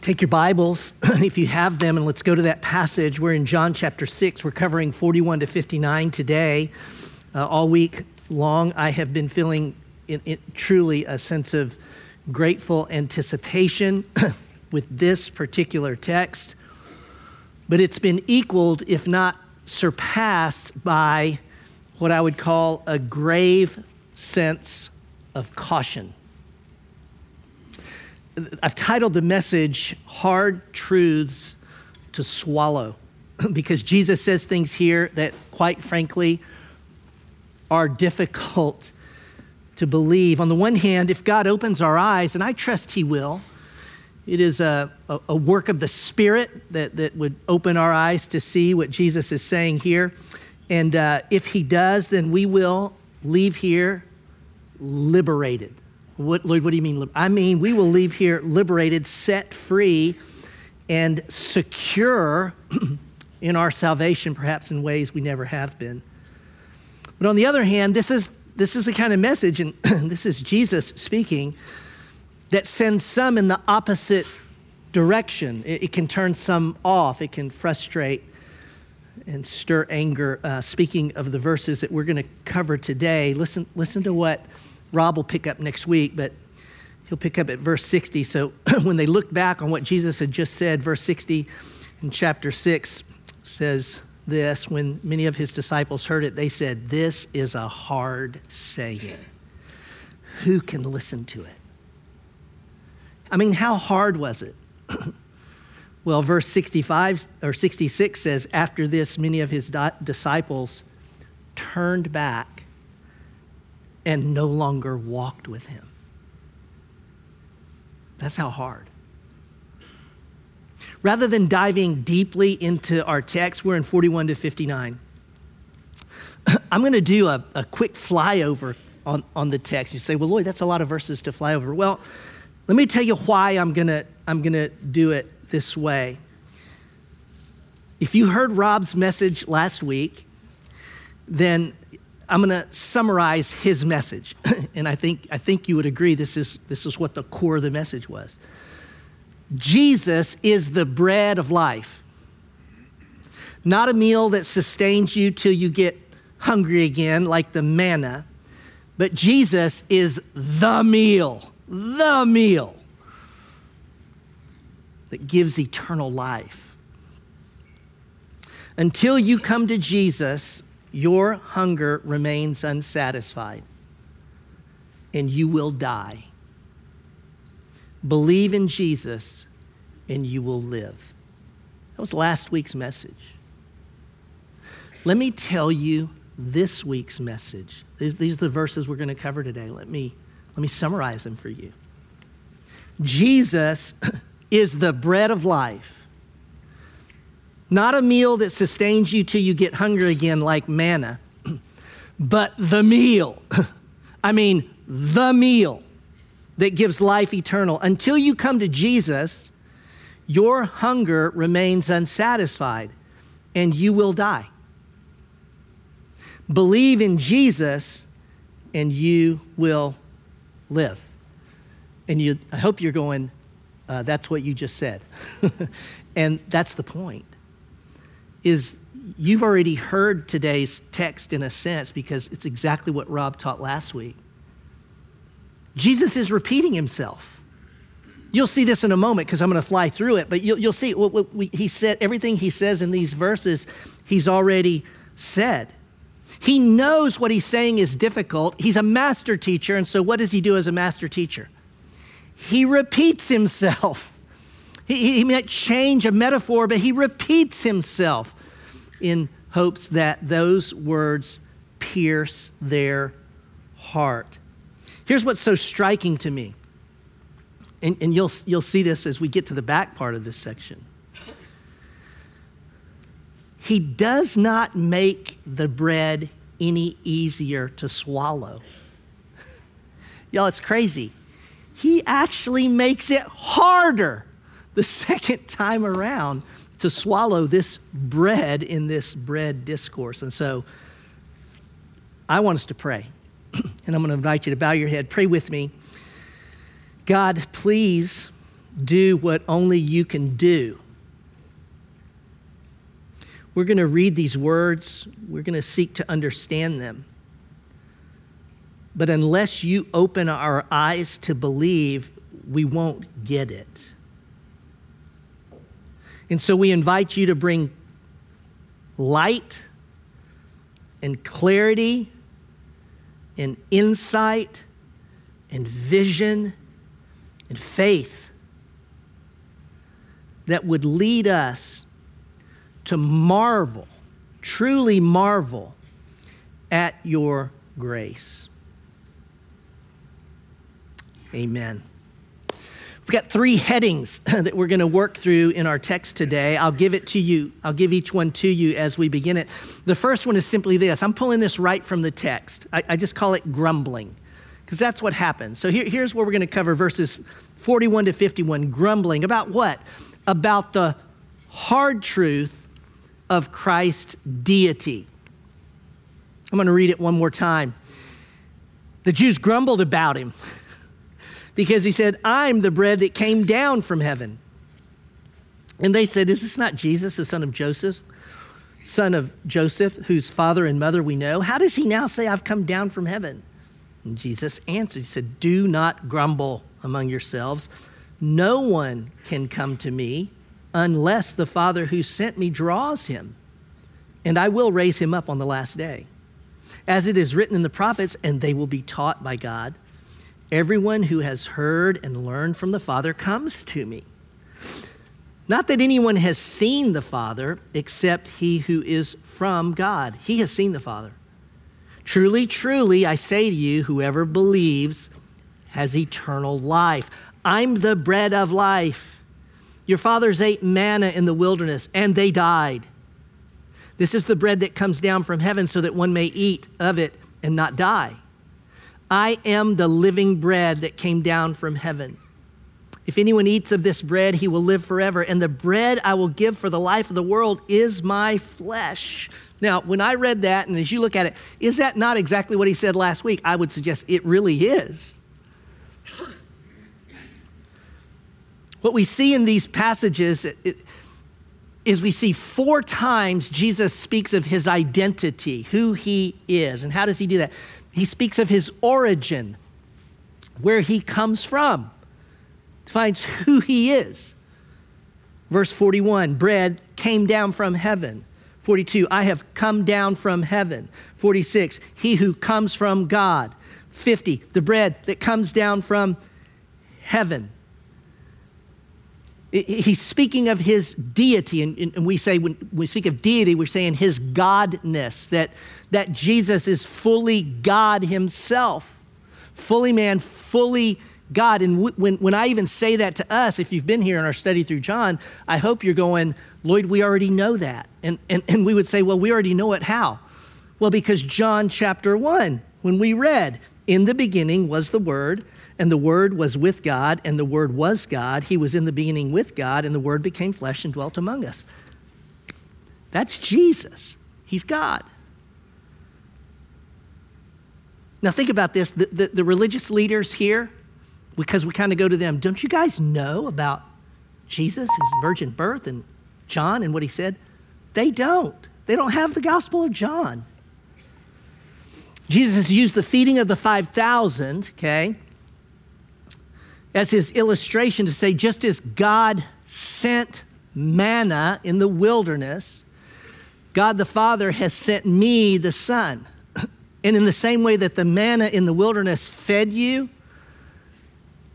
Take your Bibles, if you have them, and let's go to that passage. We're in John chapter 6. We're covering 41 to 59 today. Uh, all week long, I have been feeling in, in, truly a sense of grateful anticipation with this particular text, but it's been equaled, if not surpassed, by what I would call a grave sense of caution. I've titled the message Hard Truths to Swallow because Jesus says things here that, quite frankly, are difficult to believe. On the one hand, if God opens our eyes, and I trust He will, it is a, a, work of the Spirit that, that would open our eyes to see what Jesus is saying here. And uh, if He does, then we will leave here liberated. What, Lord, what do you mean? I mean, we will leave here liberated, set free, and secure in our salvation, perhaps in ways we never have been. But on the other hand, this is, this is the kind of message, and this is Jesus speaking, that sends some in the opposite direction. It, it can turn some off, it can frustrate and stir anger. Uh, speaking of the verses that we're going to cover today, listen, listen to what Rob will pick up next week, but he'll pick up at verse 60. So when they look back on what Jesus had just said, verse 60 in chapter 6 says this When many of his disciples heard it, they said, This is a hard saying. Who can listen to it? I mean, how hard was it? well, verse 65 or 66 says, After this, many of his di- disciples turned back and no longer walked with him. That's how hard. Rather than diving deeply into our text, we're in 41 to 59. I'm going to do a, a quick flyover on, on the text. You say, well, Lloyd, that's a lot of verses to fly over. Well, let me tell you why I'm going to I'm going to do it this way. If you heard Rob's message last week, then I'm going to summarize his message. and I think, I think you would agree this is, this is what the core of the message was. Jesus is the bread of life, not a meal that sustains you till you get hungry again, like the manna, but Jesus is the meal, the meal that gives eternal life. Until you come to Jesus, your hunger remains unsatisfied and you will die. Believe in Jesus and you will live. That was last week's message. Let me tell you this week's message. These, these are the verses we're going to cover today. Let me, let me summarize them for you. Jesus is the bread of life not a meal that sustains you till you get hungry again, like manna, but the meal. I mean, the meal that gives life eternal. Until you come to Jesus, your hunger remains unsatisfied and you will die. Believe in Jesus and you will live. And you, I hope you're going, uh, that's what you just said. and that's the point is you've already heard today's text in a sense because it's exactly what Rob taught last week. Jesus is repeating himself. You'll see this in a moment because I'm going to fly through it, but you'll, you'll see what, what we, he said, everything he says in these verses, he's already said. He knows what he's saying is difficult. He's a master teacher, and so what does he do as a master teacher? He repeats himself. He, he might change a metaphor, but he repeats himself in hopes that those words pierce their heart. Here's what's so striking to me, and, and you'll, you'll see this as we get to the back part of this section. He does not make the bread any easier to swallow. Y'all, it's crazy. He actually makes it harder the second time around to swallow this bread in this bread discourse. And so I want us to pray. and I'm going to invite you to bow your head. Pray with me. God, please do what only you can do. We're going to read these words, we're going to seek to understand them. But unless you open our eyes to believe, we won't get it. And so we invite you to bring light and clarity and insight and vision and faith that would lead us to marvel, truly marvel at your grace. Amen. We've got three headings that we're going to work through in our text today. I'll give it to you. I'll give each one to you as we begin it. The first one is simply this I'm pulling this right from the text. I, I just call it grumbling, because that's what happens. So here, here's where we're going to cover verses 41 to 51 grumbling. About what? About the hard truth of Christ's deity. I'm going to read it one more time. The Jews grumbled about him because he said, I'm the bread that came down from heaven. And they said, Is this not Jesus, the son of Joseph, son of Joseph, whose father and mother we know? How does he now say, I've come down from heaven? And Jesus answered, He said, Do not grumble among yourselves. No one can come to me unless the Father who sent me draws him, and I will raise him up on the last day. As it is written in the prophets, and they will be taught by God. Everyone who has heard and learned from the Father comes to me. Not that anyone has seen the Father except he who is from God. He has seen the Father. Truly, truly, I say to you, whoever believes has eternal life. I'm the bread of life. Your fathers ate manna in the wilderness, and they died. This is the bread that comes down from heaven so that one may eat of it and not die. I am the living bread that came down from heaven. If anyone eats of this bread, he will live forever. And the bread I will give for the life of the world is my flesh. Now, when I read that, and as you look at it, is that not exactly what he said last week? I would suggest it really is. What we see in these passages is we see four times Jesus speaks of his identity, who he is. And how does he do that? He speaks of his origin, where he comes from, defines who he is. Verse 41 bread came down from heaven. 42, I have come down from heaven. 46, he who comes from God. 50, the bread that comes down from heaven. He's speaking of his deity, and, we say when we speak of deity, we're saying his godness, that, that Jesus is fully God himself, fully man, fully God. And when, when I even say that to us, if you've been here in our study through John, I hope you're going, Lloyd, we already know that. And, and, and we would say, well, we already know it. How? Well, because John chapter 1, when we read, in the beginning was the Word, and the Word was with God, and the Word was God. He was in the beginning with God, and the Word became flesh and dwelt among us. That's Jesus. He's God. Now, think about this the, the, the religious leaders here, because we kind of go to them, don't you guys know about Jesus, his virgin birth, and John and what he said? They don't. They don't have the Gospel of John. Jesus used the feeding of the 5,000, okay? as his illustration to say, just as God sent manna in the wilderness, God the Father has sent me, the Son. And in the same way that the manna in the wilderness fed you,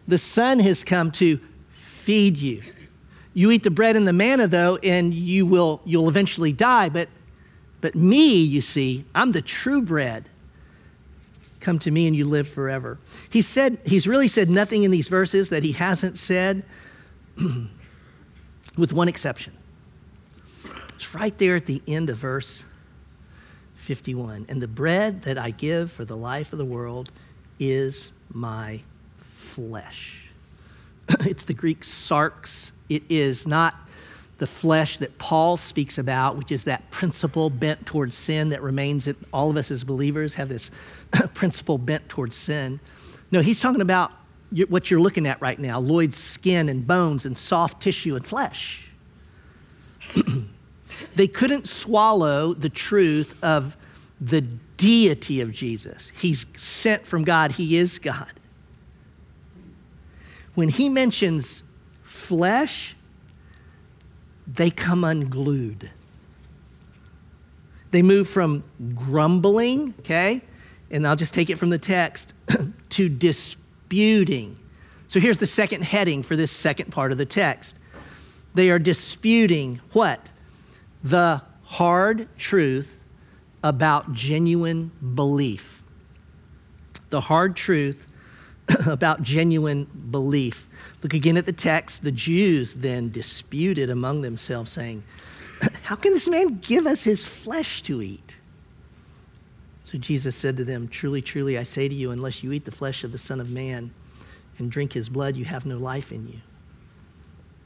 the Son has come to feed you. You eat the bread and the manna, though, and you will you'll eventually die. But, but me, you see, I'm the true bread Come to me and you live forever. He said, he's really said nothing in these verses that he hasn't said, with one exception. It's right there at the end of verse 51. And the bread that I give for the life of the world is my flesh. it's the Greek sarx. It is not the flesh that Paul speaks about, which is that principle bent towards sin that remains in all of us as believers have this principle bent towards sin. No, he's talking about what you're looking at right now Lloyd's skin and bones and soft tissue and flesh. They couldn't swallow the truth of the deity of Jesus. He's sent from God, He is God. When He mentions flesh, they come unglued. They move from grumbling, okay, and I'll just take it from the text, to disputing. So here's the second heading for this second part of the text. They are disputing what? The hard truth about genuine belief. The hard truth about genuine belief. Look again at the text. The Jews then disputed among themselves, saying, How can this man give us his flesh to eat? So Jesus said to them, Truly, truly, I say to you, unless you eat the flesh of the Son of Man and drink his blood, you have no life in you.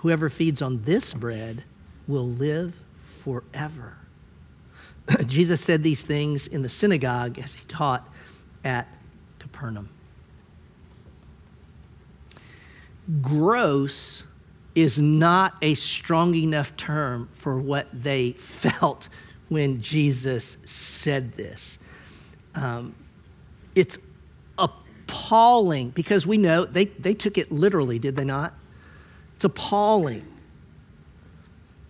Whoever feeds on this bread will live forever. Jesus said these things in the synagogue as he taught at Capernaum. Gross is not a strong enough term for what they felt when Jesus said this. Um, it's appalling because we know they, they took it literally, did they not? It's appalling.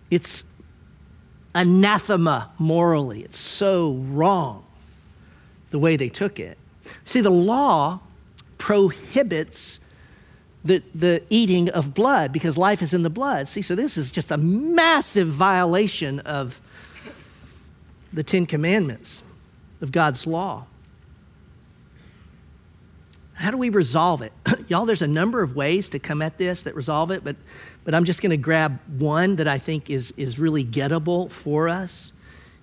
It's anathema morally. It's so wrong the way they took it. See, the law prohibits the, the eating of blood because life is in the blood. See, so this is just a massive violation of the Ten Commandments, of God's law. How do we resolve it? Y'all, there's a number of ways to come at this that resolve it, but but I'm just going to grab one that I think is, is really gettable for us,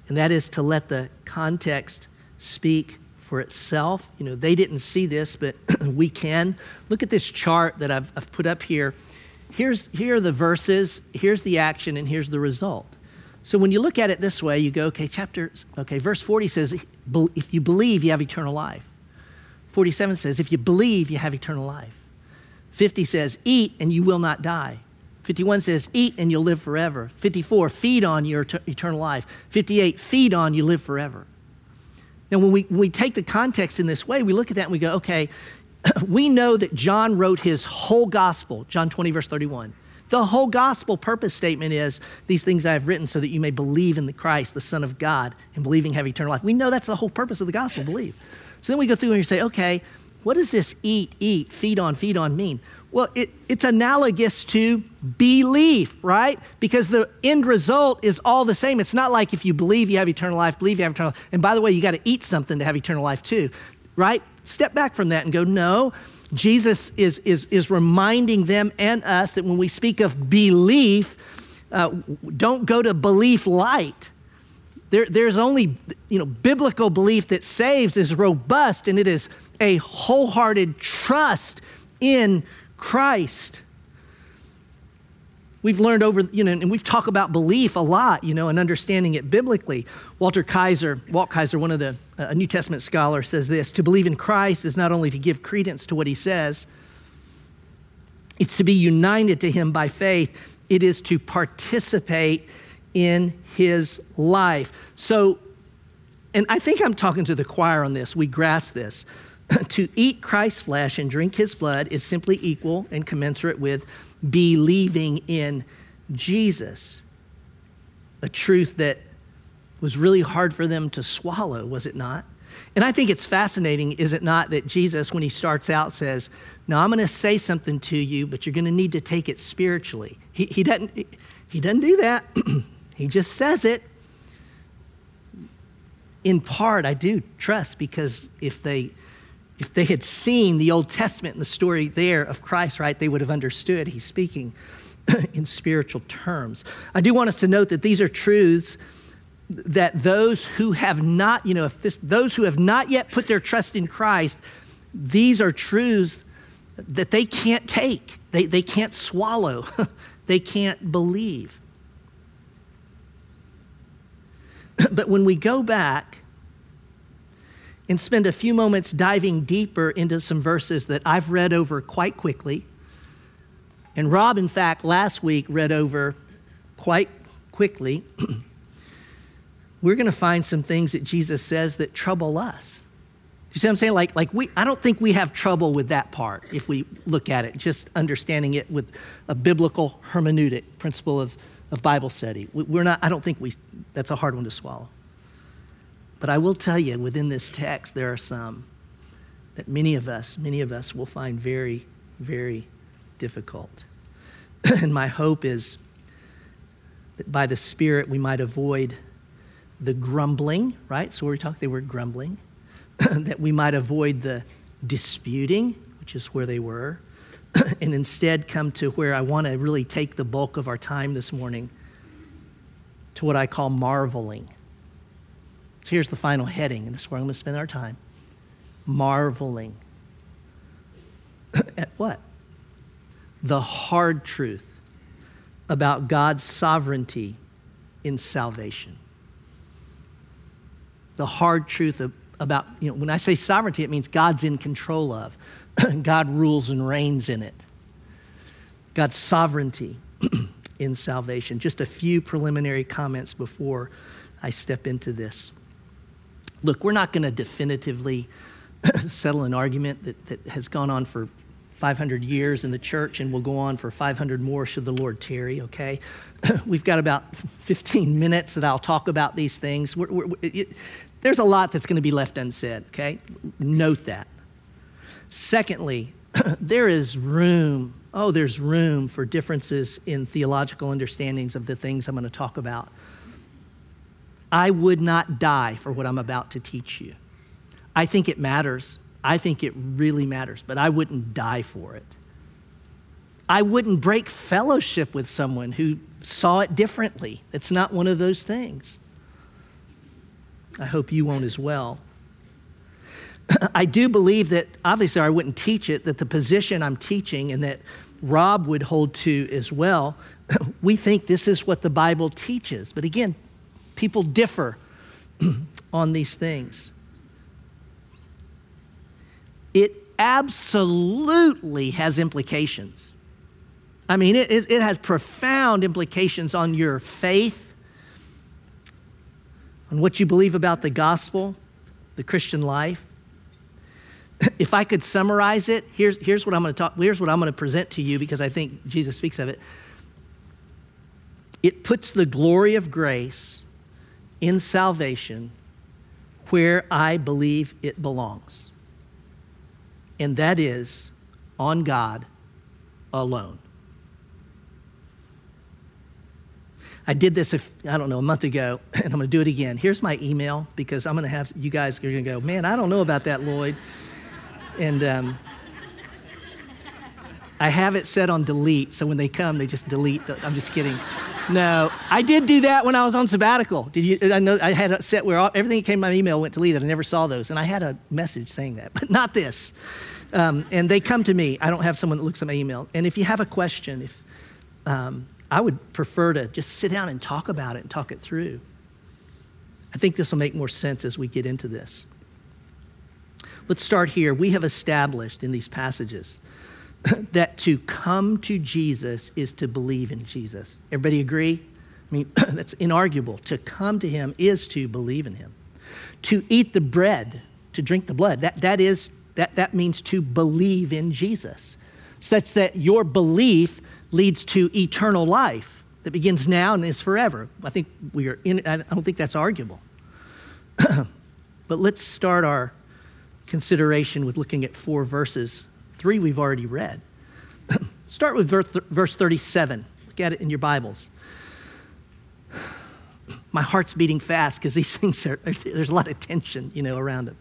and that is to let the context speak for itself. You know, they didn't see this, but we can. Look at this chart that I've, I've put up here. Here's, here are the verses, here's the action, and here's the result. So when you look at it this way, you go, okay, chapter, okay, verse 40 says, if you believe, you have eternal life. 47 says, if you believe, you have eternal life. 50 says, eat and you will not die. 51 says, Eat and you'll live forever. 54, Feed on your eternal life. 58, Feed on, you live forever. Now, when we, when we take the context in this way, we look at that and we go, okay, we know that John wrote his whole gospel, John 20, verse 31. The whole gospel purpose statement is these things I have written so that you may believe in the Christ, the Son of God, and believing have eternal life. We know that's the whole purpose of the gospel, believe. So then we go through and we say, okay, what does this eat, eat, feed on, feed on mean? Well, it, it's analogous to belief, right? Because the end result is all the same. It's not like if you believe you have eternal life, believe you have eternal life. And by the way, you got to eat something to have eternal life too, right? Step back from that and go, no. Jesus is, is, is reminding them and us that when we speak of belief, uh, don't go to belief light. There, there's only, you know, biblical belief that saves is robust and it is a wholehearted trust in Christ. We've learned over, you know, and we've talked about belief a lot, you know, and understanding it biblically. Walter Kaiser, Walt Kaiser, one of the a New Testament scholar, says this: to believe in Christ is not only to give credence to what he says, it's to be united to him by faith. It is to participate in his life. So, and I think I'm talking to the choir on this. We grasp this. to eat Christ's flesh and drink his blood is simply equal and commensurate with believing in Jesus. A truth that was really hard for them to swallow, was it not? And I think it's fascinating, is it not, that Jesus, when he starts out, says, Now I'm going to say something to you, but you're going to need to take it spiritually. He, he, doesn't, he doesn't do that, he just says it. In part, I do trust because if they if they had seen the Old Testament and the story there of Christ, right, they would have understood he's speaking in spiritual terms. I do want us to note that these are truths that those who have not, you know, if this, those who have not yet put their trust in Christ, these are truths that they can't take, they, they can't swallow, they can't believe. but when we go back and spend a few moments diving deeper into some verses that I've read over quite quickly, and Rob, in fact, last week read over quite quickly, we're going to find some things that Jesus says that trouble us. You see what I'm saying? Like, like we, I don't think we have trouble with that part if we look at it, just understanding it with a biblical hermeneutic principle of, of Bible study. We're not, I don't think we, that's a hard one to swallow. But I will tell you, within this text, there are some that many of us, many of us will find very, very difficult. and my hope is that by the Spirit we might avoid the grumbling, right? So we're talking, they were grumbling. that we might avoid the disputing, which is where they were, and instead come to where I want to really take the bulk of our time this morning to what I call marveling. So here's the final heading, and this is where I'm going to spend our time. Marveling. At what? The hard truth about God's sovereignty in salvation. The hard truth about, you know, when I say sovereignty, it means God's in control of, God rules and reigns in it. God's sovereignty in salvation. Just a few preliminary comments before I step into this. Look, we're not going to definitively settle an argument that, that has gone on for 500 years in the church and will go on for 500 more should the Lord tarry, okay? We've got about 15 minutes that I'll talk about these things. We're, we're, it, there's a lot that's going to be left unsaid, okay? Note that. Secondly, there is room, oh, there's room for differences in theological understandings of the things I'm going to talk about. I would not die for what I'm about to teach you. I think it matters. I think it really matters, but I wouldn't die for it. I wouldn't break fellowship with someone who saw it differently. It's not one of those things. I hope you won't as well. I do believe that, obviously, I wouldn't teach it, that the position I'm teaching and that Rob would hold to as well, we think this is what the Bible teaches. But again, People differ on these things. It absolutely has implications. I mean, it, it has profound implications on your faith, on what you believe about the gospel, the Christian life. If I could summarize it, here's, here's what I'm going to talk, here's what I'm going to present to you because I think Jesus speaks of it. It puts the glory of grace in salvation where I believe it belongs, and that is on God alone. I did this, if, I don't know, a month ago, and I'm going to do it again. Here's my email because I'm going to have you guys are going to go, man, I don't know about that, Lloyd. And um, I have it set on delete, so when they come, they just delete. The, I'm just kidding. No, I did do that when I was on sabbatical. Did you? I know I had a set where all, everything that came my email went deleted. I never saw those, and I had a message saying that, but not this. Um, and they come to me. I don't have someone that looks at my email. And if you have a question, if um, I would prefer to just sit down and talk about it and talk it through. I think this will make more sense as we get into this. Let's start here. We have established in these passages that to come to Jesus is to believe in Jesus. Everybody agree? I mean, that's inarguable. To come to him is to believe in him. To eat the bread, to drink the blood, that, that, is, that, that means to believe in Jesus, such that your belief leads to eternal life that begins now and is forever. I think we are in, I don't think that's arguable. but let's start our consideration with looking at four verses Three we've already read. Start with verse, verse 37. Look at it in your Bibles. My heart's beating fast because these things are, there's a lot of tension, you know, around them.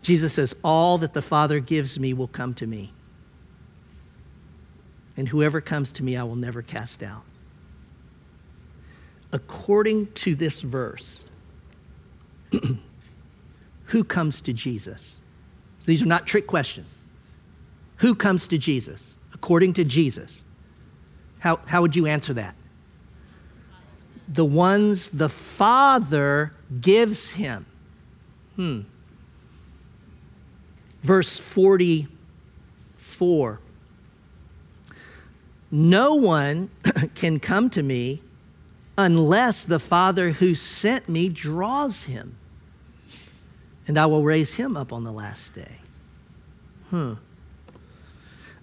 Jesus says, All that the Father gives me will come to me. And whoever comes to me, I will never cast out. According to this verse, who comes to Jesus? These are not trick questions. Who comes to Jesus? According to Jesus. How, how would you answer that? The ones the Father gives him. Hmm. Verse 44 No one can come to me unless the Father who sent me draws him and I will raise him up on the last day. Hmm.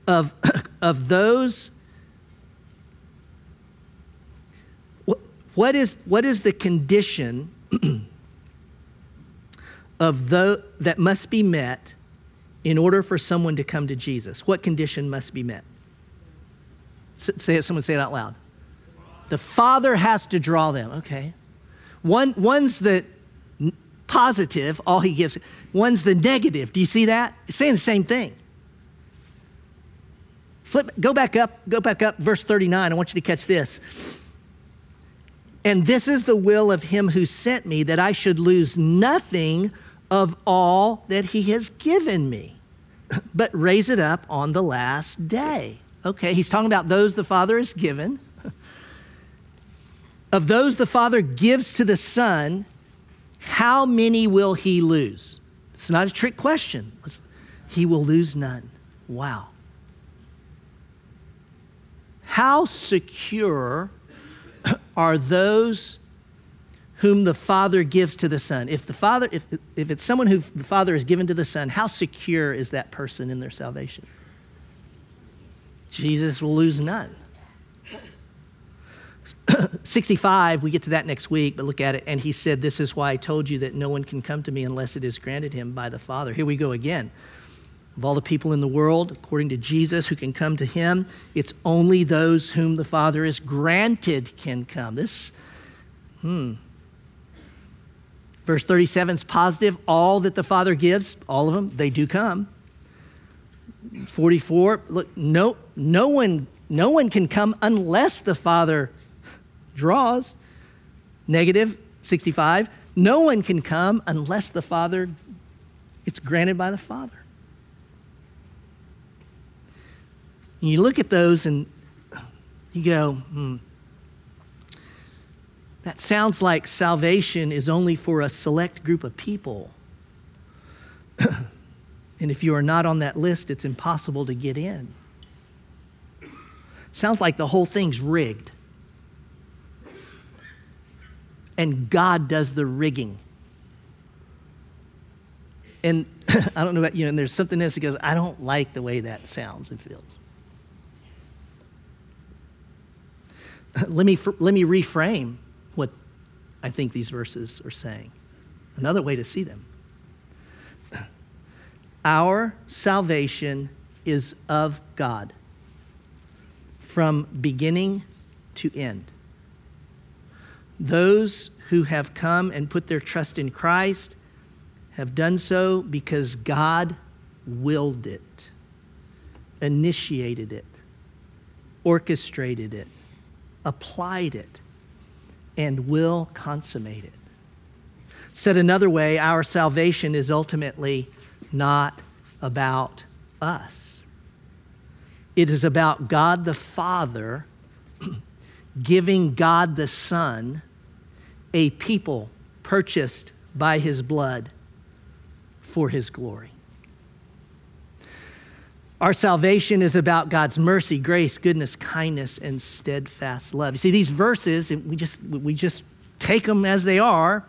Of, of those, what, what, is, what is the condition of the, that must be met in order for someone to come to Jesus? What condition must be met? Say it, someone say it out loud. The Father has to draw them. Okay. One, one's that positive, all he gives. One's the negative. Do you see that? It's saying the same thing. Flip, go back up, go back up, verse 39. I want you to catch this. And this is the will of him who sent me, that I should lose nothing of all that he has given me, but raise it up on the last day. Okay, he's talking about those the Father has given. Of those the Father gives to the Son, how many will he lose? It's not a trick question. He will lose none. Wow. How secure are those whom the Father gives to the Son? If the Father, if, if it's someone who the Father has given to the Son, how secure is that person in their salvation? Jesus will lose none. 65, we get to that next week, but look at it. And he said, This is why I told you that no one can come to me unless it is granted him by the Father. Here we go again. Of all the people in the world, according to Jesus, who can come to him, it's only those whom the Father has granted can come. This, hmm. Verse 37 is positive. All that the Father gives, all of them, they do come. 44, look, no, no one, no one can come unless the Father draws. Negative 65. No one can come unless the Father, it's granted by the Father. And you look at those and you go, hmm, that sounds like salvation is only for a select group of people. and if you are not on that list, it's impossible to get in. Sounds like the whole thing's rigged and God does the rigging. And I don't know about you, and there's something else that goes, I don't like the way that sounds and feels. let, me, let me reframe what I think these verses are saying. Another way to see them. Our salvation is of God from beginning to end. Those who have come and put their trust in Christ have done so because God willed it, initiated it, orchestrated it, applied it, and will consummate it. Said another way, our salvation is ultimately not about us. It is about God the Father giving God the Son a people purchased by his blood for his glory. Our salvation is about God's mercy, grace, goodness, kindness, and steadfast love. You see, these verses, we just, we just take them as they are,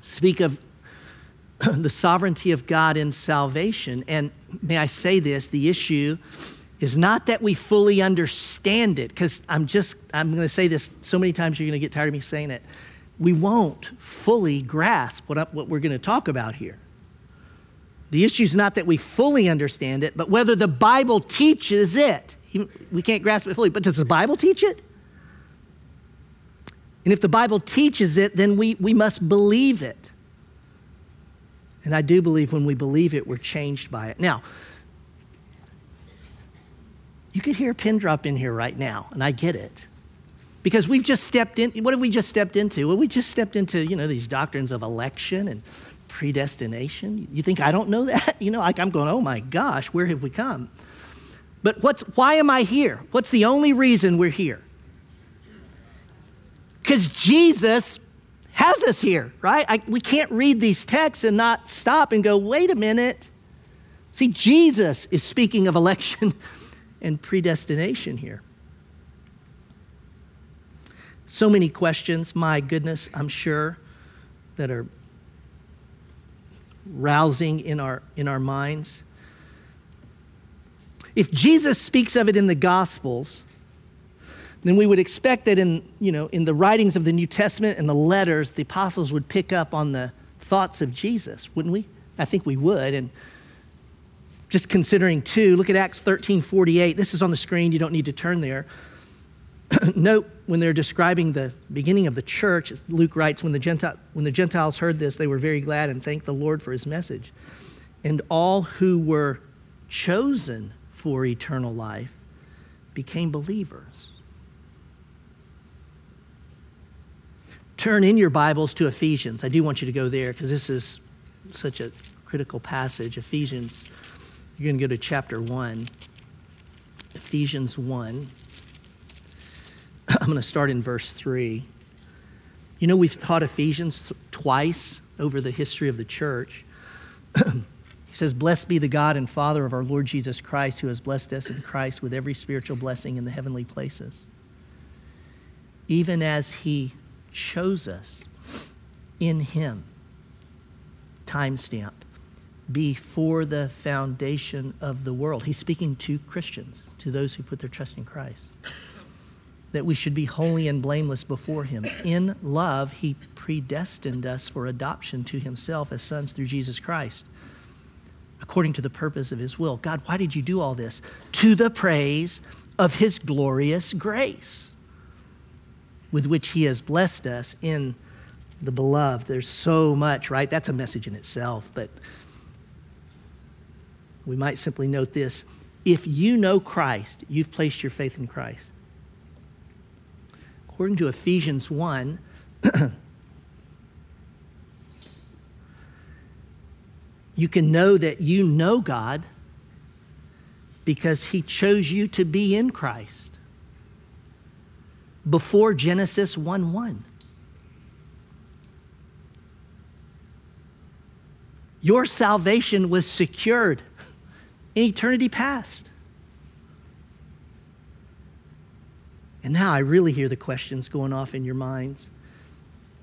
speak of the sovereignty of God in salvation. And may I say this the issue is not that we fully understand it, because I'm just, I'm going to say this so many times you're going to get tired of me saying it we won't fully grasp what, what we're going to talk about here. The issue is not that we fully understand it, but whether the Bible teaches it. We can't grasp it fully, but does the Bible teach it? And if the Bible teaches it, then we, we must believe it. And I do believe when we believe it, we're changed by it. Now, you could hear a pin drop in here right now, and I get it. Because we've just stepped in, what have we just stepped into? Well, we just stepped into, you know, these doctrines of election and predestination. You think I don't know that? You know, like I'm going, oh my gosh, where have we come? But what's, why am I here? What's the only reason we're here? Because Jesus has us here, right? I, we can't read these texts and not stop and go, wait a minute. See, Jesus is speaking of election and predestination here. So many questions, my goodness, I'm sure, that are rousing in our, in our minds. If Jesus speaks of it in the Gospels, then we would expect that in, you know, in the writings of the New Testament and the letters, the apostles would pick up on the thoughts of Jesus, wouldn't we? I think we would. And just considering two, look at Acts 13 48. This is on the screen, you don't need to turn there. Note when they're describing the beginning of the church, Luke writes, when the, Gentile, when the Gentiles heard this, they were very glad and thanked the Lord for his message. And all who were chosen for eternal life became believers. Turn in your Bibles to Ephesians. I do want you to go there because this is such a critical passage. Ephesians, you're going to go to chapter 1. Ephesians 1. I'm going to start in verse 3. You know, we've taught Ephesians th- twice over the history of the church. he says, Blessed be the God and Father of our Lord Jesus Christ, who has blessed us in Christ with every spiritual blessing in the heavenly places, even as he chose us in Him. Timestamp. Before the foundation of the world. He's speaking to Christians, to those who put their trust in Christ. That we should be holy and blameless before Him. In love, He predestined us for adoption to Himself as sons through Jesus Christ, according to the purpose of His will. God, why did you do all this? To the praise of His glorious grace with which he has blessed us in the beloved. There's so much, right? That's a message in itself, but we might simply note this. If you know Christ, you've placed your faith in Christ. According to Ephesians 1, you can know that you know God because he chose you to be in Christ before Genesis 1 1. Your salvation was secured in eternity past. And now I really hear the questions going off in your minds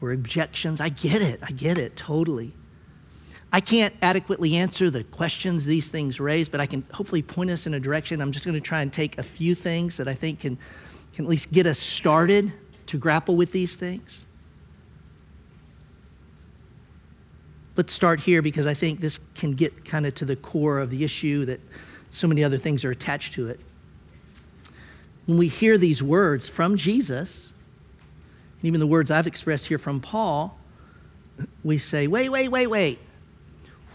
or objections. I get it. I get it totally. I can't adequately answer the questions these things raise, but I can hopefully point us in a direction. I'm just going to try and take a few things that I think can can at least get us started to grapple with these things? Let's start here because I think this can get kind of to the core of the issue that so many other things are attached to it. When we hear these words from Jesus, and even the words I've expressed here from Paul, we say, wait, wait, wait, wait.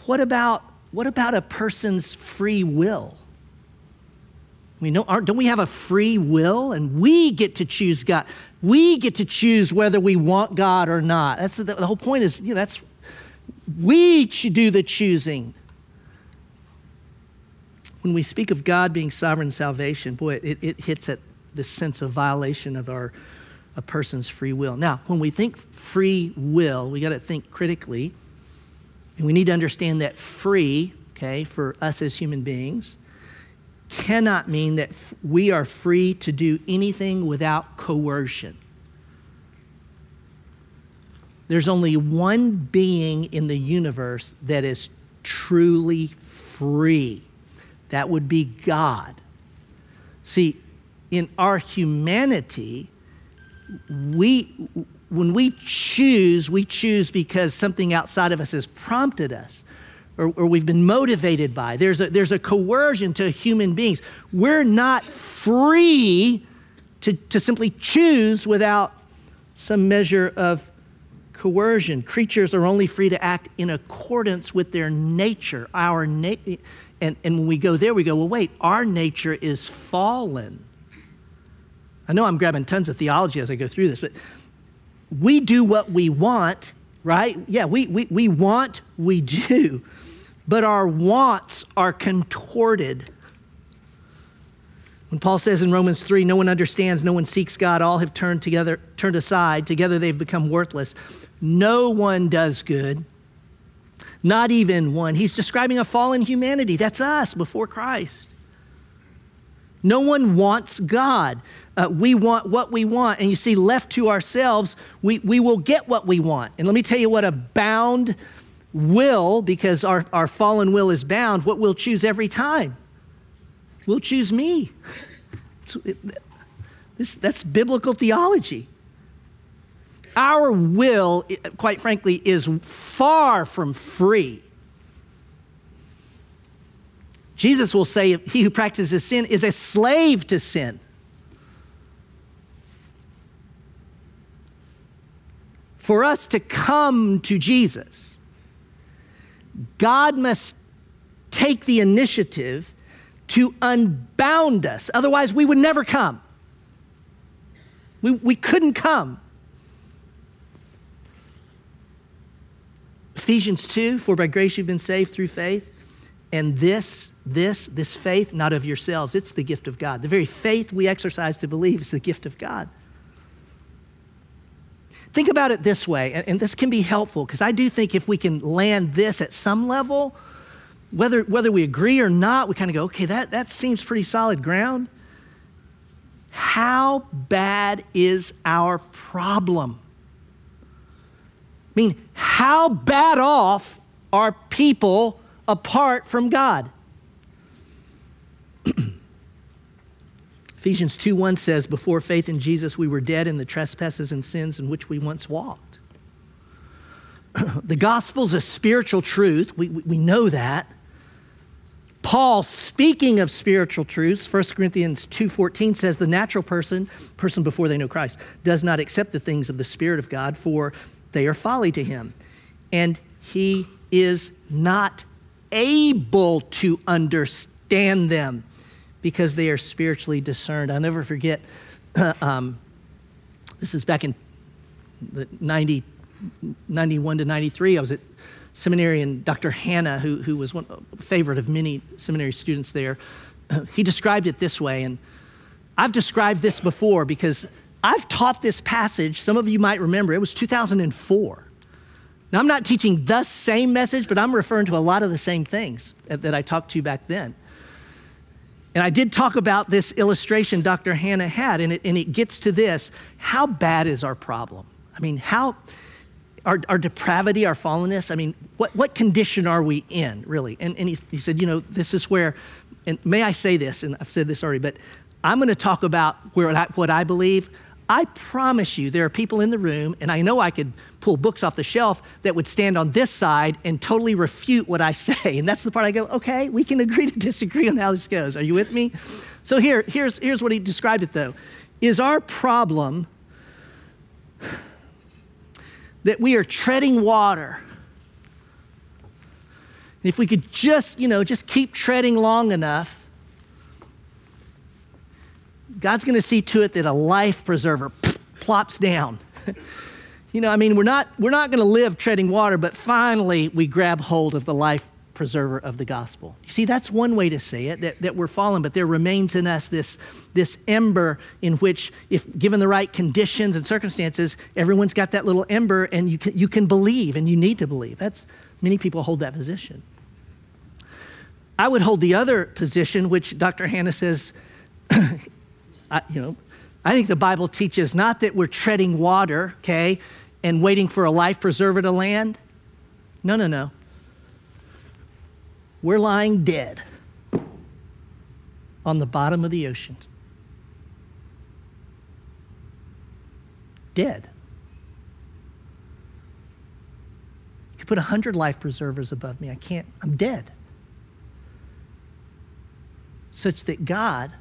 What about, what about a person's free will? We know, don't we have a free will? And we get to choose God. We get to choose whether we want God or not. That's the, the whole point is, you know, that's, we do the choosing. When we speak of God being sovereign salvation, boy, it, it hits at this sense of violation of our a person's free will. Now, when we think free will, we got to think critically, and we need to understand that free, okay, for us as human beings, cannot mean that we are free to do anything without coercion. There's only one being in the universe that is truly free. That would be God. See, in our humanity, we when we choose, we choose because something outside of us has prompted us or, or we've been motivated by. There's a, there's a coercion to human beings. We're not free to, to simply choose without some measure of coercion. Creatures are only free to act in accordance with their nature. Our na- and, and when we go there, we go, well, wait, our nature is fallen. I know I'm grabbing tons of theology as I go through this, but we do what we want, right? Yeah, we, we, we want, we do, but our wants are contorted. When Paul says in Romans 3, no one understands, no one seeks God, all have turned together, turned aside, together they've become worthless. No one does good, not even one. He's describing a fallen humanity. That's us before Christ. No one wants God. Uh, we want what we want. And you see, left to ourselves, we, we will get what we want. And let me tell you what a bound will, because our, our fallen will is bound, what we'll choose every time. We'll choose me. It, this, that's biblical theology. Our will, quite frankly, is far from free. Jesus will say, He who practices sin is a slave to sin. For us to come to Jesus, God must take the initiative to unbound us. Otherwise, we would never come. We, we couldn't come. Ephesians 2 For by grace you've been saved through faith, and this this, this faith, not of yourselves, it's the gift of God. The very faith we exercise to believe is the gift of God. Think about it this way, and this can be helpful because I do think if we can land this at some level, whether, whether we agree or not, we kind of go, okay, that, that seems pretty solid ground. How bad is our problem? I mean, how bad off are people apart from God? Ephesians 2 1 says, Before faith in Jesus, we were dead in the trespasses and sins in which we once walked. the gospel's a spiritual truth. We, we know that. Paul, speaking of spiritual truths, 1 Corinthians 2.14 says, the natural person, person before they know Christ, does not accept the things of the Spirit of God, for they are folly to him. And he is not able to understand them because they are spiritually discerned. I'll never forget, um, this is back in the 90, 91 to 93. I was at seminary, and Dr. Hannah, who, who was one a favorite of many seminary students there, he described it this way. And I've described this before because I've taught this passage. Some of you might remember, it was 2004. Now, I'm not teaching the same message, but I'm referring to a lot of the same things that I talked to you back then. And I did talk about this illustration Dr. Hannah had, and it, and it gets to this how bad is our problem? I mean, how, our, our depravity, our fallenness, I mean, what, what condition are we in, really? And, and he, he said, you know, this is where, and may I say this, and I've said this already, but I'm going to talk about where I, what I believe. I promise you, there are people in the room, and I know I could pull books off the shelf that would stand on this side and totally refute what I say. And that's the part I go, okay, we can agree to disagree on how this goes. Are you with me? So here, here's, here's what he described it though. Is our problem that we are treading water? And if we could just, you know, just keep treading long enough, God's going to see to it that a life preserver plops down. you know, I mean, we're not, we're not going to live treading water, but finally we grab hold of the life preserver of the gospel. You see, that's one way to say it, that, that we're fallen, but there remains in us this, this ember in which, if given the right conditions and circumstances, everyone's got that little ember and you can, you can believe and you need to believe. That's, many people hold that position. I would hold the other position, which Dr. Hannah says I, you know, I think the Bible teaches not that we're treading water, okay, and waiting for a life preserver to land. No, no, no. We're lying dead on the bottom of the ocean. Dead. You could put a hundred life preservers above me. I can't, I'm dead. Such that God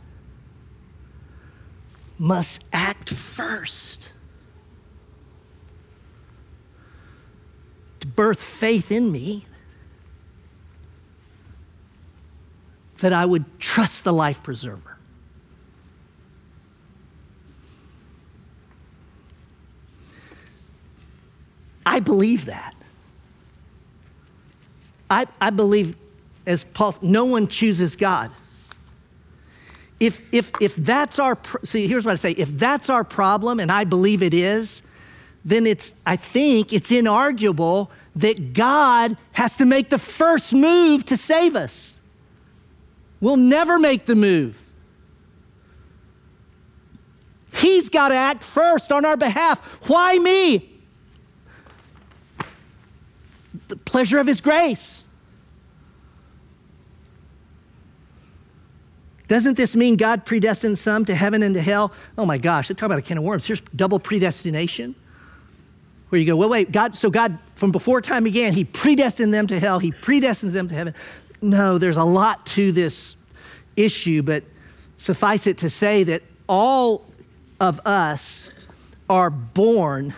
must act first. to birth faith in me, that I would trust the life preserver. I believe that. I, I believe, as Paul, no one chooses God. If, if, if that's our, see, here's what I say if that's our problem, and I believe it is, then it's, I think it's inarguable that God has to make the first move to save us. We'll never make the move. He's got to act first on our behalf. Why me? The pleasure of His grace. Doesn't this mean God predestined some to heaven and to hell? Oh my gosh, They talk about a can of worms. Here's double predestination. Where you go, well, wait, God, so God, from before time began, He predestined them to hell, He predestines them to heaven. No, there's a lot to this issue, but suffice it to say that all of us are born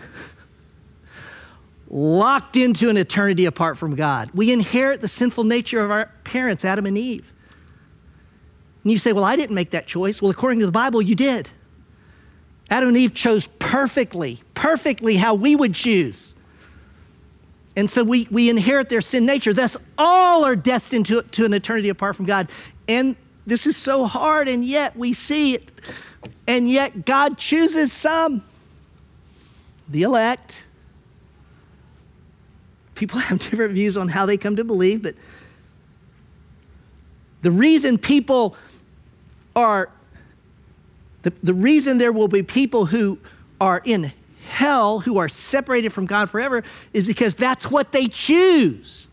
locked into an eternity apart from God. We inherit the sinful nature of our parents, Adam and Eve. And you say, Well, I didn't make that choice. Well, according to the Bible, you did. Adam and Eve chose perfectly, perfectly how we would choose. And so we, we inherit their sin nature. Thus, all are destined to, to an eternity apart from God. And this is so hard, and yet we see it. And yet God chooses some, the elect. People have different views on how they come to believe, but the reason people are, the, the reason there will be people who are in hell, who are separated from God forever, is because that's what they choose.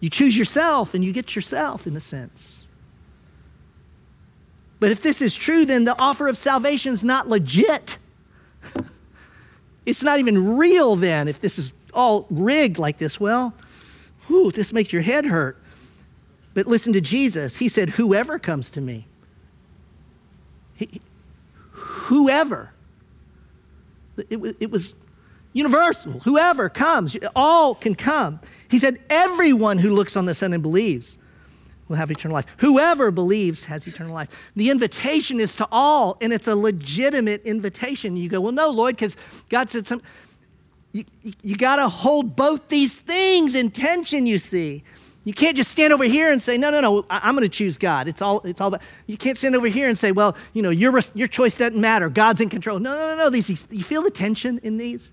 You choose yourself and you get yourself in a sense. But if this is true, then the offer of salvation is not legit. it's not even real then if this is all rigged like this. Well, whew, this makes your head hurt. But listen to Jesus. He said, Whoever comes to me, he, whoever. It, it was universal. Whoever comes, all can come. He said, Everyone who looks on the Son and believes will have eternal life. Whoever believes has eternal life. The invitation is to all, and it's a legitimate invitation. You go, Well, no, Lord, because God said some. You, you, you got to hold both these things in tension, you see. You can't just stand over here and say, no, no, no, I'm going to choose God. It's all, it's all about. You can't stand over here and say, well, you know, your, your choice doesn't matter. God's in control. No, no, no, no. These, these, you feel the tension in these?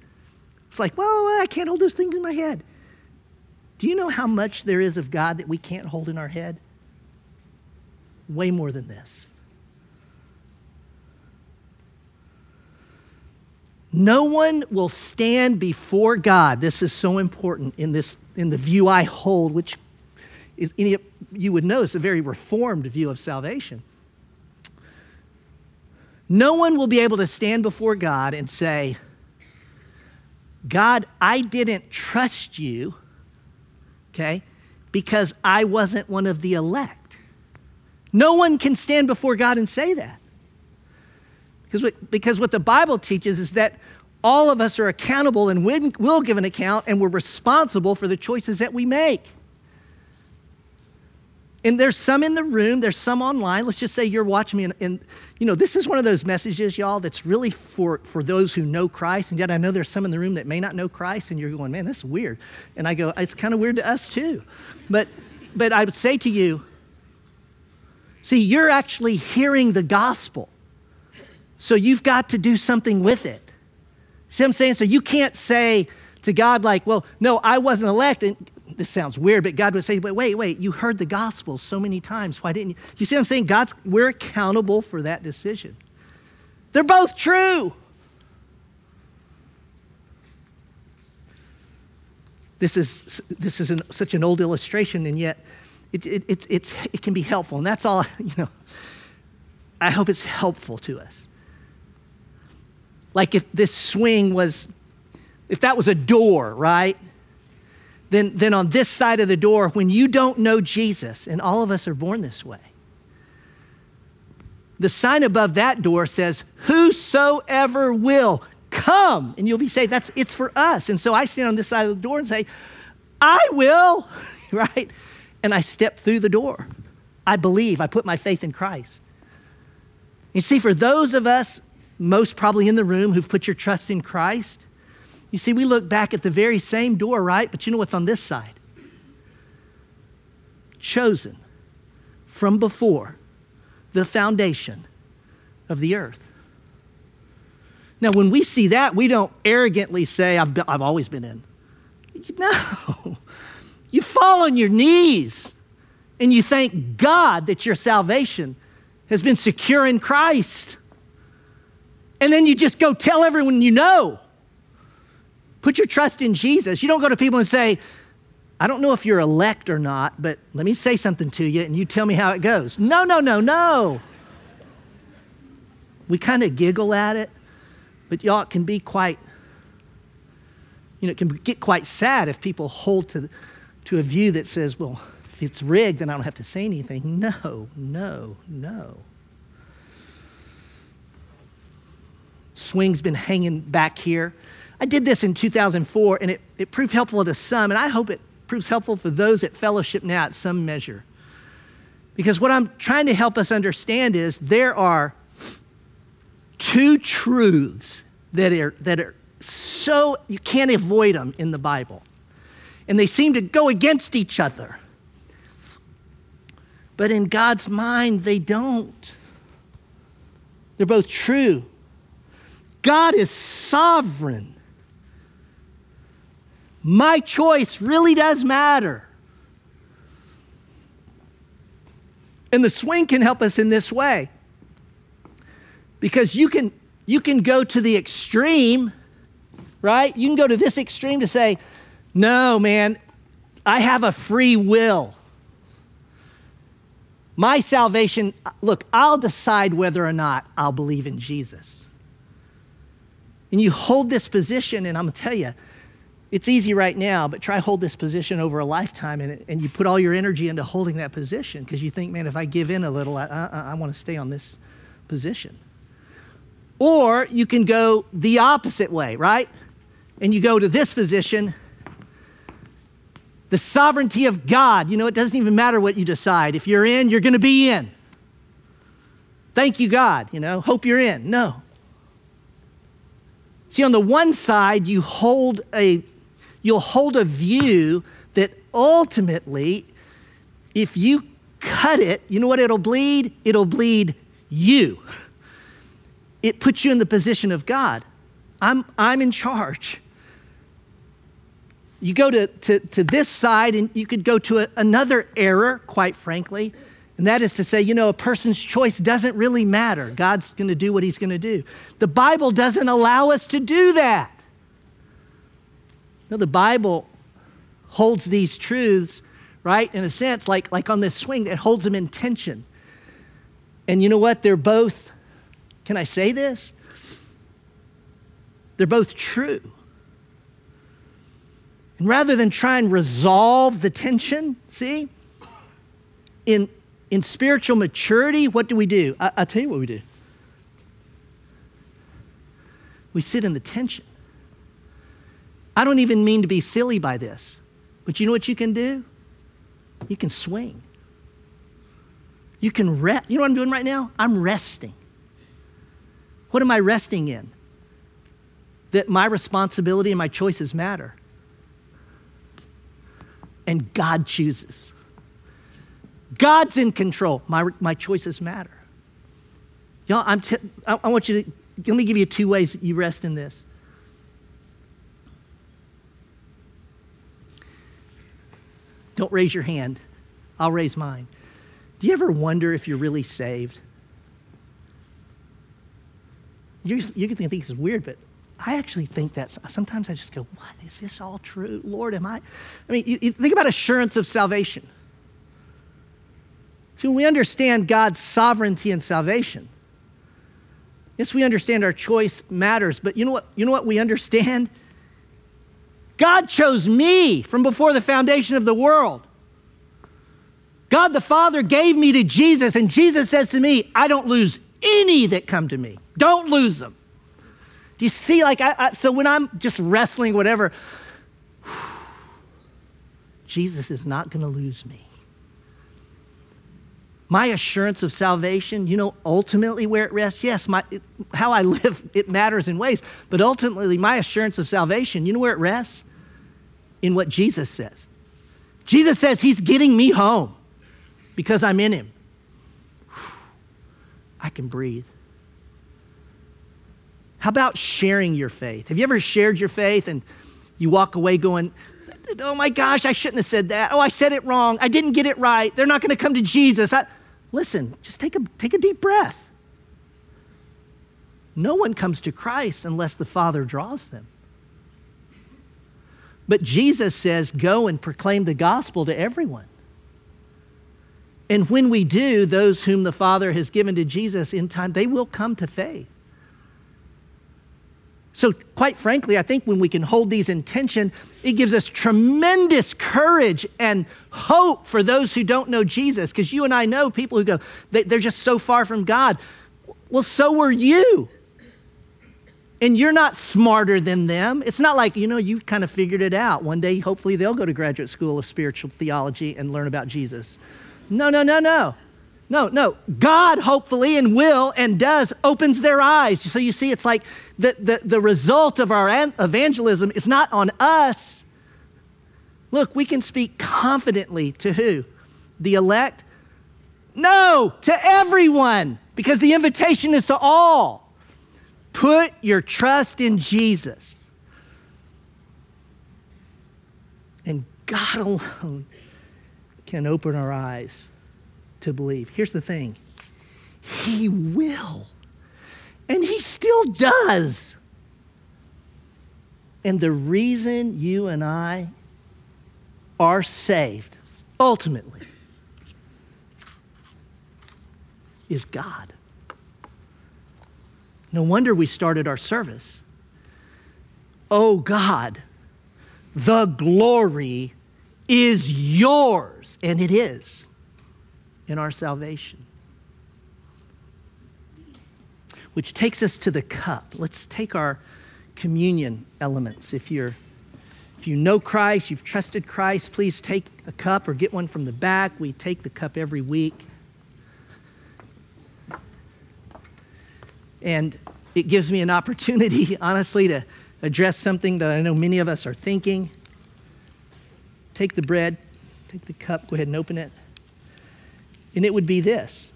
It's like, well, I can't hold those things in my head. Do you know how much there is of God that we can't hold in our head? Way more than this. No one will stand before God. This is so important in this in the view I hold, which is you would know it's a very reformed view of salvation. No one will be able to stand before God and say, God, I didn't trust you, okay, because I wasn't one of the elect. No one can stand before God and say that. Because what, because what the Bible teaches is that all of us are accountable and will give an account, and we're responsible for the choices that we make. And there's some in the room, there's some online. Let's just say you're watching me, and, and, you know, this is one of those messages, y'all, that's really for, for those who know Christ. And yet I know there's some in the room that may not know Christ, and you're going, man, this is weird. And I go, it's kind of weird to us too. But, but I would say to you, see, you're actually hearing the gospel. So you've got to do something with it. See what I'm saying? So you can't say to God, like, well, no, I wasn't elected this sounds weird, but God would say, wait, wait, wait, you heard the gospel so many times. Why didn't you? You see what I'm saying? God's, we're accountable for that decision. They're both true. This is, this is an, such an old illustration, and yet it, it, it, it's, it can be helpful. And that's all, you know, I hope it's helpful to us. Like if this swing was, if that was a door, right? Then, then on this side of the door, when you don't know Jesus, and all of us are born this way, the sign above that door says, Whosoever will come and you'll be saved. That's it's for us. And so I stand on this side of the door and say, I will, right? And I step through the door. I believe, I put my faith in Christ. You see, for those of us, most probably in the room, who've put your trust in Christ, you see, we look back at the very same door, right? But you know what's on this side? Chosen from before the foundation of the earth. Now, when we see that, we don't arrogantly say, I've, been, I've always been in. No. You fall on your knees and you thank God that your salvation has been secure in Christ. And then you just go tell everyone you know. Put your trust in Jesus. You don't go to people and say, I don't know if you're elect or not, but let me say something to you and you tell me how it goes. No, no, no, no. We kind of giggle at it, but y'all, it can be quite, you know, it can get quite sad if people hold to, to a view that says, well, if it's rigged, then I don't have to say anything. No, no, no. Swing's been hanging back here. I did this in 2004, and it, it proved helpful to some, and I hope it proves helpful for those at fellowship now at some measure. Because what I'm trying to help us understand is there are two truths that are, that are so, you can't avoid them in the Bible. And they seem to go against each other. But in God's mind, they don't. They're both true. God is sovereign. My choice really does matter. And the swing can help us in this way. Because you can, you can go to the extreme, right? You can go to this extreme to say, no, man, I have a free will. My salvation, look, I'll decide whether or not I'll believe in Jesus. And you hold this position, and I'm gonna tell you, it's easy right now, but try hold this position over a lifetime, and, and you put all your energy into holding that position because you think, man, if I give in a little, I, uh, uh, I, I want to stay on this position. Or you can go the opposite way, right? And you go to this position, the sovereignty of God. You know, it doesn't even matter what you decide. If you're in, you're going to be in. Thank you, God. You know, hope you're in. No. See, on the one side, you hold a, you'll hold a view that ultimately, if you cut it, you know what it'll bleed? It'll bleed you it puts you in the position of God. I'm, I'm in charge. You go to, to, to this side, and you could go to a, another error, quite frankly, and that is to say, you know, a person's choice doesn't really matter. God's going to do what he's going to do. The Bible doesn't allow us to do that. No, the Bible holds these truths, right, in a sense, like, like on this swing, it holds them in tension. And you know what? They're both can I say this? They're both true. And rather than try and resolve the tension, see, in, in spiritual maturity, what do we do? I, I'll tell you what we do. We sit in the tension. I don't even mean to be silly by this, but you know what you can do? You can swing. You can rest. You know what I'm doing right now? I'm resting. What am I resting in? That my responsibility and my choices matter. And God chooses. God's in control. My, my choices matter. Y'all, I'm I want you to, let me give you two ways that you rest in this. Don't raise your hand. I'll raise mine. Do you ever wonder if you're really saved? you, you can think this is weird, but I actually think that sometimes I just go, what? Is this all true? Lord, am I? I mean, you, you think about assurance of salvation. See, we understand God's sovereignty and salvation, yes, we understand our choice matters, but you know what? You know what we understand? God chose me from before the foundation of the world. God the Father gave me to Jesus, and Jesus says to me, I don't lose any that come to me. Don't lose them. Do you see? Like, I, I, so when I'm just wrestling, whatever, Jesus is not going to lose me. My assurance of salvation, you know, ultimately where it rests, yes, my, how I live, it matters in ways, but ultimately my assurance of salvation, you know where it rests? In what Jesus says. Jesus says he's getting me home because I'm in him. I can breathe. How about sharing your faith? Have you ever shared your faith and you walk away going, Oh my gosh, I shouldn't have said that. Oh, I said it wrong. I didn't get it right. They're not going to come to Jesus. I... Listen, just take a, take a deep breath. No one comes to Christ unless the Father draws them. But Jesus says, Go and proclaim the gospel to everyone. And when we do, those whom the Father has given to Jesus in time, they will come to faith. So, quite frankly, I think when we can hold these in tension, it gives us tremendous courage and hope for those who don't know Jesus. Because you and I know people who go, they're just so far from God. Well, so were you. And you're not smarter than them. It's not like, you know, you kind of figured it out. One day, hopefully, they'll go to graduate school of spiritual theology and learn about Jesus. No, no, no, no. No, no. God hopefully and will and does opens their eyes. So you see, it's like the, the, the result of our evangelism is not on us. Look, we can speak confidently to who? The elect? No, to everyone, because the invitation is to all. Put your trust in Jesus. And God alone can open our eyes to believe. Here's the thing He will, and He still does. And the reason you and I are saved, ultimately, is God. No wonder we started our service. Oh God, the glory is yours, and it is in our salvation. Which takes us to the cup. Let's take our communion elements. If you're if you know Christ, you've trusted Christ, please take a cup or get one from the back. We take the cup every week. And it gives me an opportunity, honestly, to address something that I know many of us are thinking. Take the bread, take the cup, go ahead and open it. And it would be this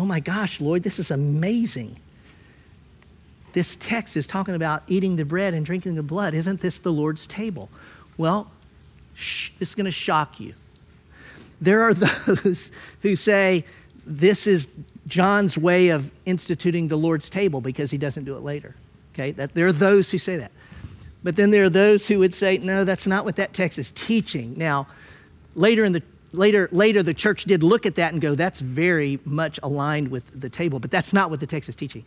Oh my gosh, Lloyd, this is amazing. This text is talking about eating the bread and drinking the blood. Isn't this the Lord's table? Well, sh- it's going to shock you. There are those who say this is John's way of instituting the Lord's table because he doesn't do it later. Okay, that there are those who say that. But then there are those who would say, no, that's not what that text is teaching. Now, later in the later later the church did look at that and go, that's very much aligned with the table, but that's not what the text is teaching.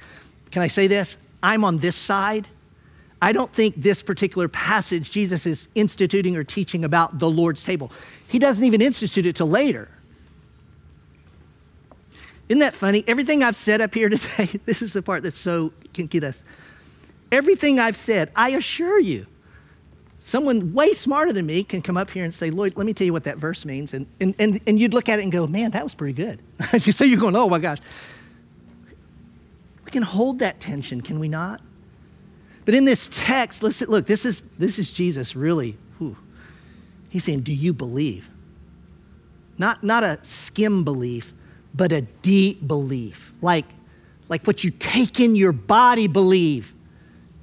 Can I say this? I'm on this side. I don't think this particular passage Jesus is instituting or teaching about the Lord's table. He doesn't even institute it till later. Isn't that funny? Everything I've said up here today, this is the part that's so can get us. Everything I've said, I assure you, someone way smarter than me can come up here and say, Lloyd, let me tell you what that verse means. And, and, and, and you'd look at it and go, man, that was pretty good. you say you're going, oh my gosh. We can hold that tension, can we not? But in this text, listen, look, this is, this is Jesus really. Whew. He's saying, do you believe? Not, not a skim belief, but a deep belief. Like, like what you take in your body believe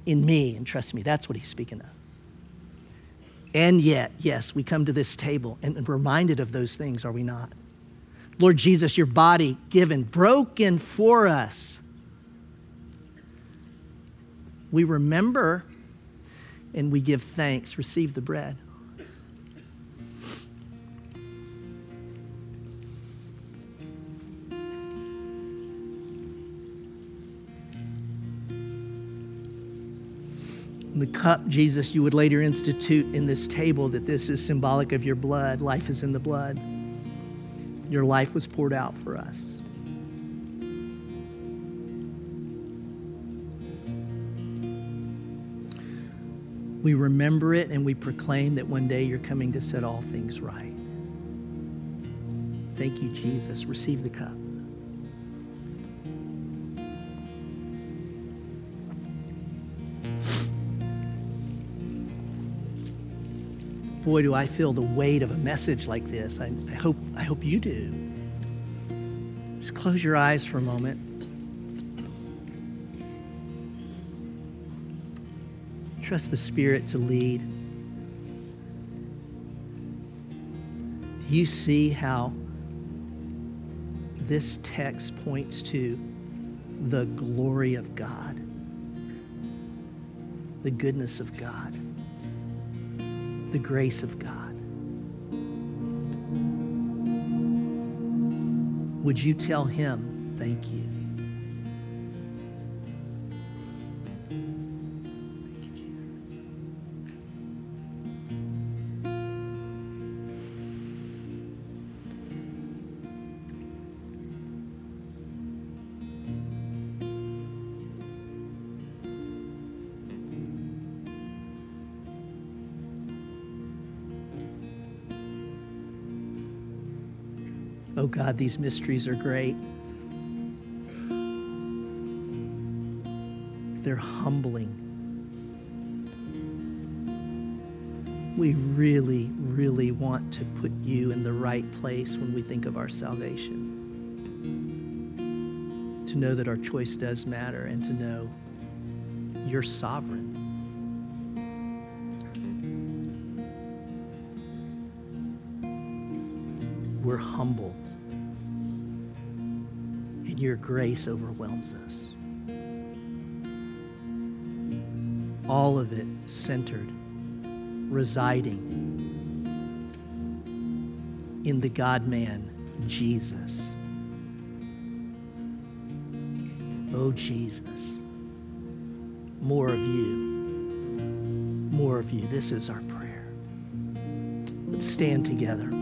in me and trust me. That's what he's speaking of. And yet, yes, we come to this table and reminded of those things, are we not? Lord Jesus, your body given, broken for us. We remember and we give thanks. Receive the bread. the cup, Jesus, you would later institute in this table that this is symbolic of your blood. Life is in the blood. Your life was poured out for us. We remember it and we proclaim that one day you're coming to set all things right. Thank you, Jesus. Receive the cup. Boy, do I feel the weight of a message like this. I, I, hope, I hope you do. Just close your eyes for a moment. Trust the Spirit to lead. You see how this text points to the glory of God, the goodness of God the grace of God. Would you tell him, thank you? God, these mysteries are great. They're humbling. We really, really want to put you in the right place when we think of our salvation. To know that our choice does matter and to know you're sovereign. We're humble your grace overwhelms us. All of it centered, residing in the God man, Jesus. Oh, Jesus, more of you, more of you. This is our prayer. Let's stand together.